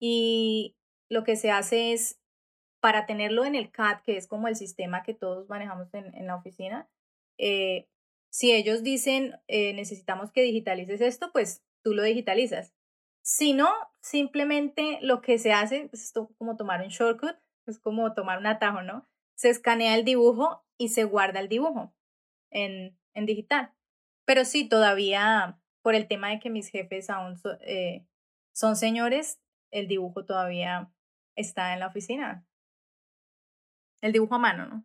Y lo que se hace es, para tenerlo en el CAD, que es como el sistema que todos manejamos en, en la oficina, eh, si ellos dicen eh, necesitamos que digitalices esto, pues tú lo digitalizas. Si no, simplemente lo que se hace es como tomar un shortcut, es como tomar un atajo, ¿no? Se escanea el dibujo y se guarda el dibujo en, en digital. Pero sí, todavía, por el tema de que mis jefes aún eh, son señores, el dibujo todavía está en la oficina. El dibujo a mano, ¿no?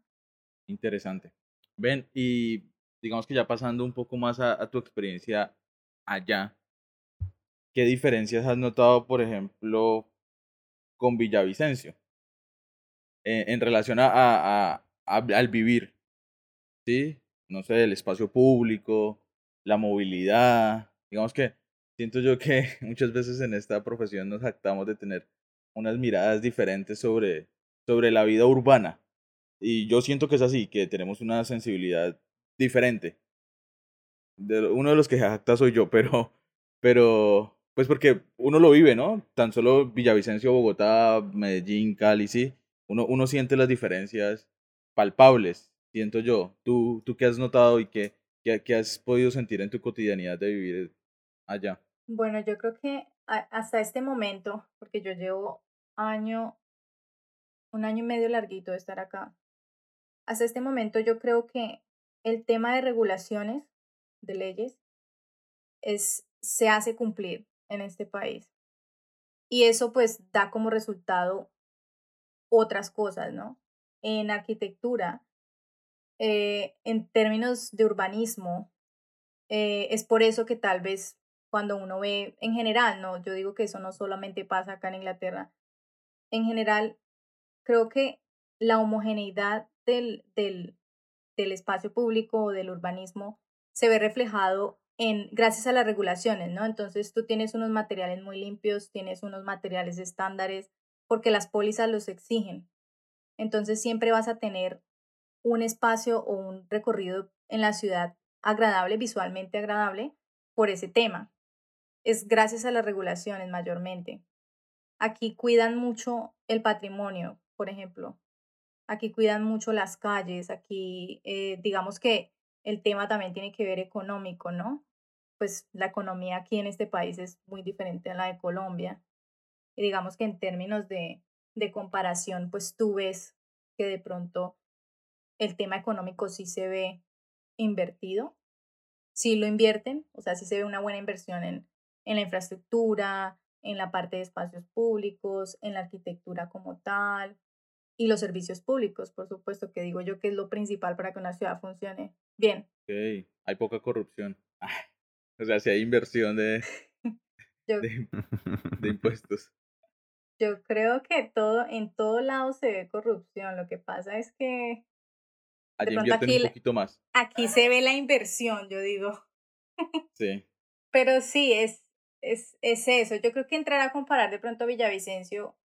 Interesante. Ven, y digamos que ya pasando un poco más a tu experiencia allá, ¿Qué diferencias has notado, por ejemplo, con Villavicencio? en, relación a, al vivir, ¿sí? No sé, el espacio público, la movilidad, digamos que siento yo que *laughs* muchas veces en esta profesión nos jactamos de tener unas miradas diferentes sobre, sobre la vida urbana. Y yo siento que es así, que tenemos una sensibilidad diferente. De, uno de los que jacta soy yo, *laughs* pero, pero, pues porque uno lo vive, ¿no? Tan solo Villavicencio, Bogotá, Medellín, Cali, sí. Uno, uno siente las diferencias palpables, siento yo. ¿Tú, tú qué has notado y qué, qué, qué has podido sentir en tu cotidianidad de vivir allá? Bueno, yo creo que hasta este momento, porque yo llevo año, un año y medio larguito de estar acá, hasta este momento yo creo que el tema de regulaciones, de leyes, es, se hace cumplir en este país. Y eso pues da como resultado otras cosas, ¿no? En arquitectura, eh, en términos de urbanismo, eh, es por eso que tal vez cuando uno ve en general, no, yo digo que eso no solamente pasa acá en Inglaterra, en general creo que la homogeneidad del, del, espacio público o del urbanismo se ve reflejado en, gracias a las regulaciones, ¿no? Entonces tú tienes unos materiales muy limpios, tienes unos materiales estándares, porque las pólizas los exigen. Entonces siempre vas a tener un espacio o un recorrido en la ciudad agradable, visualmente agradable, por ese tema es gracias a las regulaciones mayormente. Aquí cuidan mucho el patrimonio, por ejemplo. Aquí cuidan mucho las calles, aquí eh, digamos que el tema también tiene que ver económico, ¿no? Pues la economía aquí en este país es muy diferente a la de Colombia. Y digamos que en términos de, de comparación, pues tú ves que de pronto el tema económico sí se ve invertido, sí lo invierten, o sea, sí se ve una buena inversión en, en la infraestructura, en la parte de espacios públicos, en la arquitectura como tal y los servicios públicos, por supuesto, que digo yo que es lo principal para que una ciudad funcione bien. Ok, hay poca corrupción. *laughs* o sea, si hay inversión de, *laughs* de, *laughs* impuestos. Yo creo que todo, en todo lado se ve corrupción. Lo que pasa es que Allí invierten un poquito más. Aquí se ve la inversión, yo digo. Sí. Pero sí, es, es, es eso. Yo creo que entrar a comparar de pronto a Villavicencio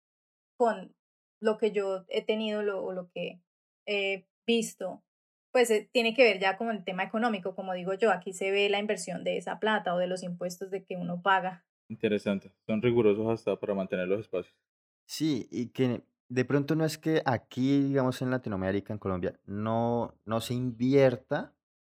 con lo que yo he tenido lo, o lo que he visto, pues eh, tiene que ver ya con el tema económico, como digo yo, aquí se ve la inversión de esa plata o de los impuestos de que uno paga. Interesante, son rigurosos hasta para mantener los espacios. Sí, y que de pronto no es que aquí, digamos en Latinoamérica, en Colombia, no, no se invierta,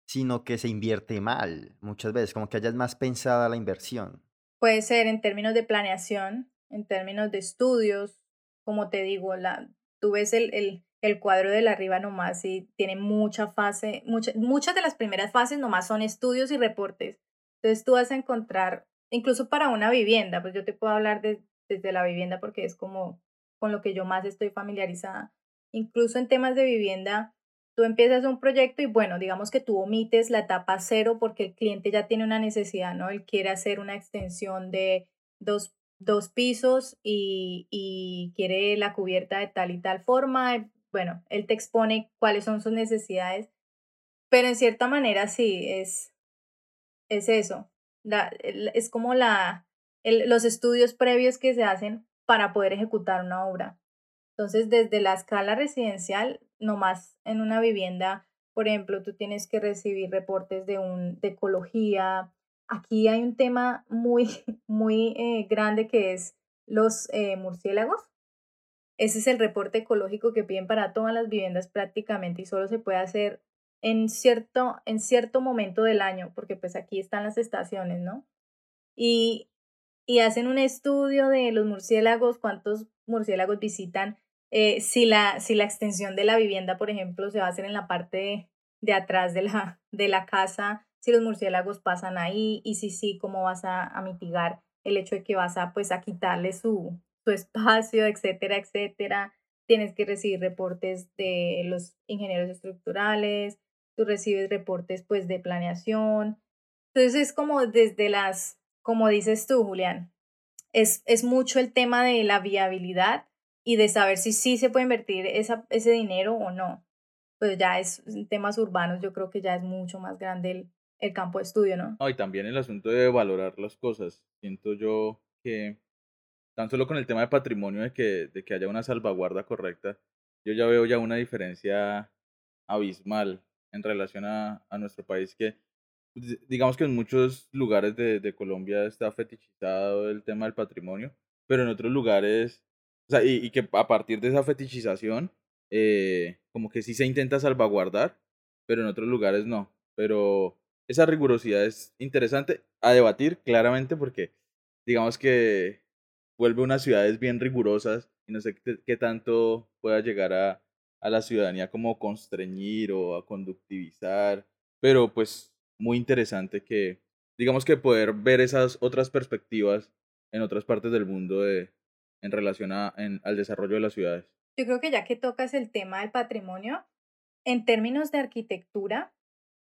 sino que se invierte mal muchas veces, como que haya más pensada la inversión. Puede ser en términos de planeación, en términos de estudios, como te digo, la, tú ves el, el, el cuadro de la arriba nomás y tiene mucha fase, mucha, muchas de las primeras fases nomás son estudios y reportes. Entonces tú vas a encontrar, incluso para una vivienda, pues yo te puedo hablar de, desde la vivienda porque es como con lo que yo más estoy familiarizada. Incluso en temas de vivienda, tú empiezas un proyecto y bueno, digamos que tú omites la etapa cero porque el cliente ya tiene una necesidad, ¿no? Él quiere hacer una extensión de dos, dos pisos y, y quiere la cubierta de tal y tal forma. Bueno, él te expone cuáles son sus necesidades, pero en cierta manera sí, es, es eso. La, es como la, el, los estudios previos que se hacen para poder ejecutar una obra. Entonces, desde la escala residencial, nomás en una vivienda, por ejemplo, tú tienes que recibir reportes de, un, de ecología. Aquí hay un tema muy, *laughs* muy eh, grande que es los eh, murciélagos. Ese es el reporte ecológico que piden para todas las viviendas prácticamente y solo se puede hacer en cierto, en cierto momento del año, porque pues aquí están las estaciones, ¿no? Y, y hacen un estudio de los murciélagos, cuántos murciélagos visitan eh, si, la, si la extensión de la vivienda, por ejemplo, se va a hacer en la parte de, atrás de la, de la casa, si los murciélagos pasan ahí y si sí, cómo vas a, mitigar el hecho de que vas a, pues, a quitarle su, su espacio, etcétera, etcétera. Tienes que recibir reportes de los ingenieros estructurales, tú recibes reportes pues de planeación. Entonces es como desde las, como dices tú, Julián, es, es mucho el tema de la viabilidad y de saber si sí se puede invertir esa, ese dinero o no. Pues ya es temas urbanos, yo creo que ya es mucho más grande el, el campo de estudio, ¿no? y también el asunto de valorar las cosas. Siento yo que tan solo con el tema de patrimonio, de que, de que haya una salvaguarda correcta, yo ya veo ya una diferencia abismal en relación a, a nuestro país que digamos que en muchos lugares de, de, Colombia está fetichizado el tema del patrimonio, pero en otros lugares, o sea, y, y que a partir de esa fetichización, eh, como que sí se intenta salvaguardar, pero en otros lugares no. Pero esa rigurosidad es interesante a debatir claramente porque digamos que vuelve unas ciudades bien rigurosas y no sé qué, tanto pueda llegar a, a la ciudadanía como constreñir o a conductivizar, pero pues muy interesante que, digamos que poder ver esas otras perspectivas en otras partes del mundo de, en relación a, al desarrollo de las ciudades. Yo creo que ya que tocas el tema del patrimonio, en términos de arquitectura,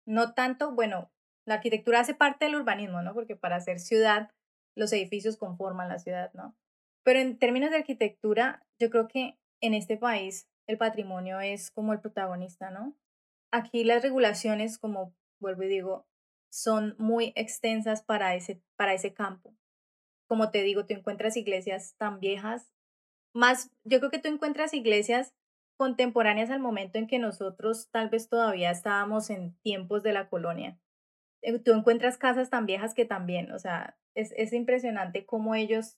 no tanto, bueno, la arquitectura hace parte del urbanismo, ¿no? Porque para hacer ciudad, los edificios conforman la ciudad, ¿no? Pero en términos de arquitectura, yo creo que en este país el patrimonio es como el protagonista, ¿no? Aquí las regulaciones, como vuelvo y digo, son muy extensas para ese, para ese campo. Como te digo, tú encuentras iglesias tan viejas, más, yo creo que tú encuentras iglesias contemporáneas al momento en que nosotros tal vez todavía estábamos en tiempos de la colonia. Eh, tú encuentras casas tan viejas que también, o sea, es, es impresionante cómo ellos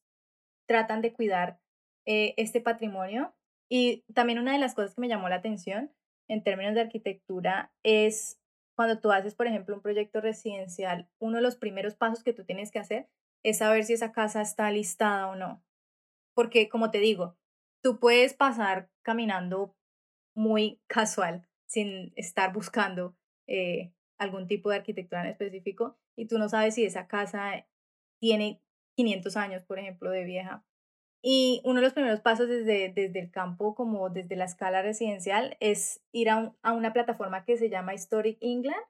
tratan de cuidar eh, este patrimonio. Y también una de las cosas que me llamó la atención en términos de arquitectura es cuando tú haces, por ejemplo, un proyecto residencial, uno de los primeros pasos que tú tienes que hacer es saber si esa casa está listada o no. Porque, como te digo, tú puedes pasar caminando muy casual, sin estar buscando eh, algún tipo de arquitectura en específico, y tú no sabes si esa casa tiene 500 años, por ejemplo, de vieja. Y uno de los primeros pasos desde, desde el campo, como desde la escala residencial, es ir a, a una plataforma que se llama Historic England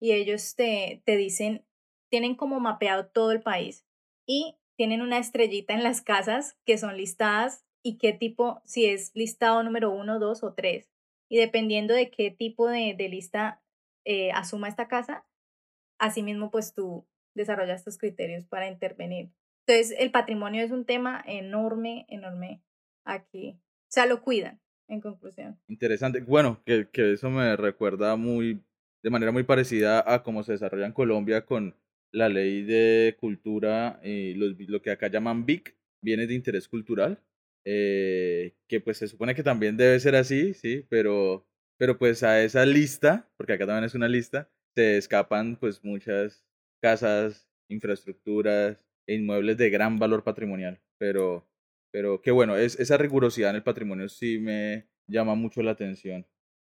y ellos te, te dicen, tienen como mapeado todo el país y tienen una estrellita en las casas que son listadas y qué tipo, si es listado número uno, dos o tres. Y dependiendo de qué tipo de, de lista eh, asuma esta casa, asimismo pues tú desarrollas tus criterios para intervenir. Entonces, el patrimonio es un tema enorme, enorme aquí. O sea, lo cuidan, en conclusión. Interesante. Bueno, que, que eso me recuerda muy, de manera muy parecida a cómo se desarrolla en Colombia con la ley de cultura, y lo que acá llaman BIC, bienes de interés cultural, eh, que pues se supone que también debe ser así, sí, pero, pero pues a esa lista, porque acá también es una lista, se escapan pues muchas casas, infraestructuras, e inmuebles de gran valor patrimonial. Pero, pero qué bueno, es, esa rigurosidad en el patrimonio sí me llama mucho la atención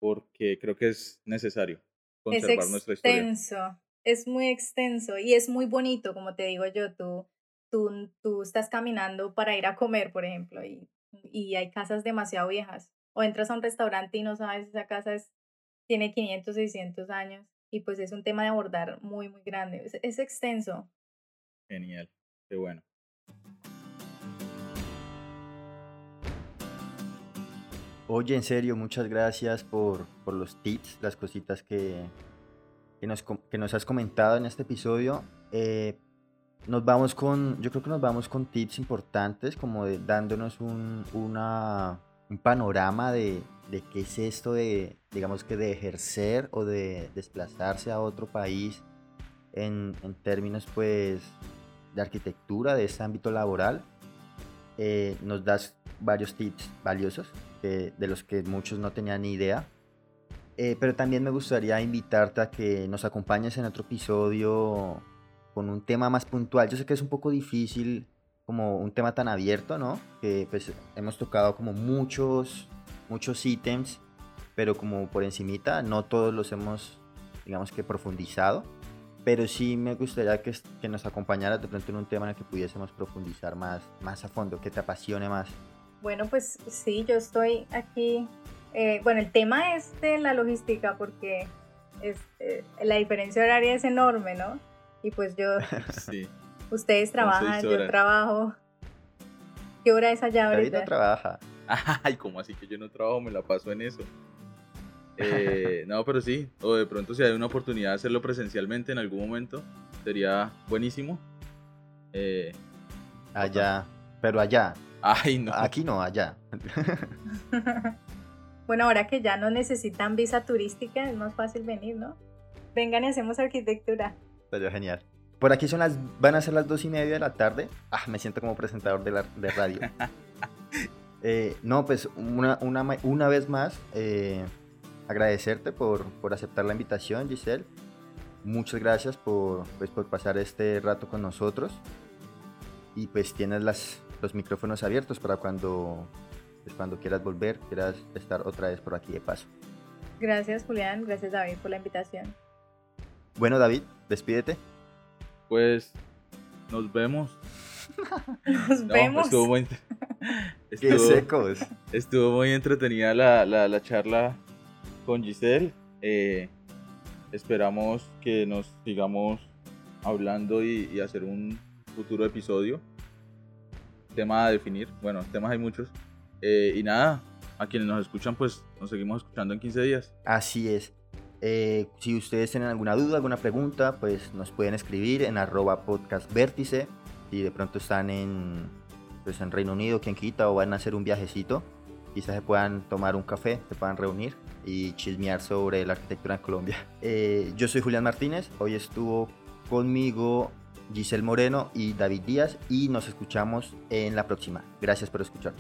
porque creo que es necesario conservar nuestra historia. Es extenso, es muy extenso y es muy bonito, como te digo yo, tú, tú, tú estás caminando para ir a comer, por ejemplo, y, y hay casas demasiado viejas. O entras a un restaurante y no sabes si esa casa es, tiene 500, 600 años. Y pues es un tema de abordar muy, muy grande. es extenso. Genial. Qué bueno. Oye, en serio, muchas gracias por, por los tips, las cositas que, que, nos, que nos has comentado en este episodio. Eh, nos vamos con, yo creo que nos vamos con tips importantes, como dándonos un, un panorama de, de, qué es esto de, digamos que de ejercer o de desplazarse a otro país en, en términos, pues, de arquitectura, de este ámbito laboral. Eh, nos das varios tips valiosos de los que muchos no tenían ni idea. Eh, pero también me gustaría invitarte a que nos acompañes en otro episodio con un tema más puntual. Yo sé que es un poco difícil como un tema tan abierto, ¿no? Que pues hemos tocado como muchos, muchos ítems, pero como por encimita, no todos los hemos, digamos que profundizado pero sí me gustaría que, que, nos acompañaras de pronto en un tema en el que pudiésemos profundizar más, más a fondo, que te apasione más. Bueno, pues sí, yo estoy aquí. Eh, bueno, el tema es de la logística porque es, eh, la diferencia horaria es enorme, ¿no? Y pues yo, sí. ustedes trabajan, yo trabajo. ¿Qué hora es allá ahorita? trabaja. *laughs* Ay, ¿cómo así que yo no trabajo? Me la paso en eso. Eh, *laughs* no, pero sí, o de pronto si hay una oportunidad de hacerlo presencialmente en algún momento, sería buenísimo. Eh, allá, pero allá. Ay, no. Aquí no, allá. *laughs* bueno, ahora que ya no necesitan visa turística, es más fácil venir, ¿no? Vengan y hacemos arquitectura. Sería genial. Por aquí son las, van a ser las dos y media de la tarde. Ah, me siento como presentador de, la, de radio. *laughs* Eh, no, pues una, una, una vez más, eh, agradecerte por, por, aceptar la invitación, Giselle. Muchas gracias por, pues, por pasar este rato con nosotros. Y pues tienes las, los micrófonos abiertos para cuando, pues, cuando quieras volver, quieras estar otra vez por aquí de paso. Gracias, Julián. Gracias, David, por la invitación. Bueno, David, despídete. Pues nos vemos. *laughs* Nos vemos. Estuvo muy, *laughs* Qué secos. Estuvo muy entretenida la, la, la charla con Giselle. Eh, esperamos que nos sigamos hablando y, y, hacer un futuro episodio. Tema a definir. Bueno, temas hay muchos. Eh, y nada, a quienes nos escuchan, pues nos seguimos escuchando en 15 días. Así es. Eh, si ustedes tienen alguna duda, alguna pregunta, pues nos pueden escribir en arroba podcast vértice. Si de pronto están en, pues en Reino Unido, quien quita, o van a hacer un viajecito, quizás se puedan tomar un café, se puedan reunir y chismear sobre la arquitectura en Colombia. *laughs* Eh, yo soy Julián Martínez, hoy estuvo conmigo Giselle Moreno y David Díaz y nos escuchamos en la próxima. Gracias por escuchar.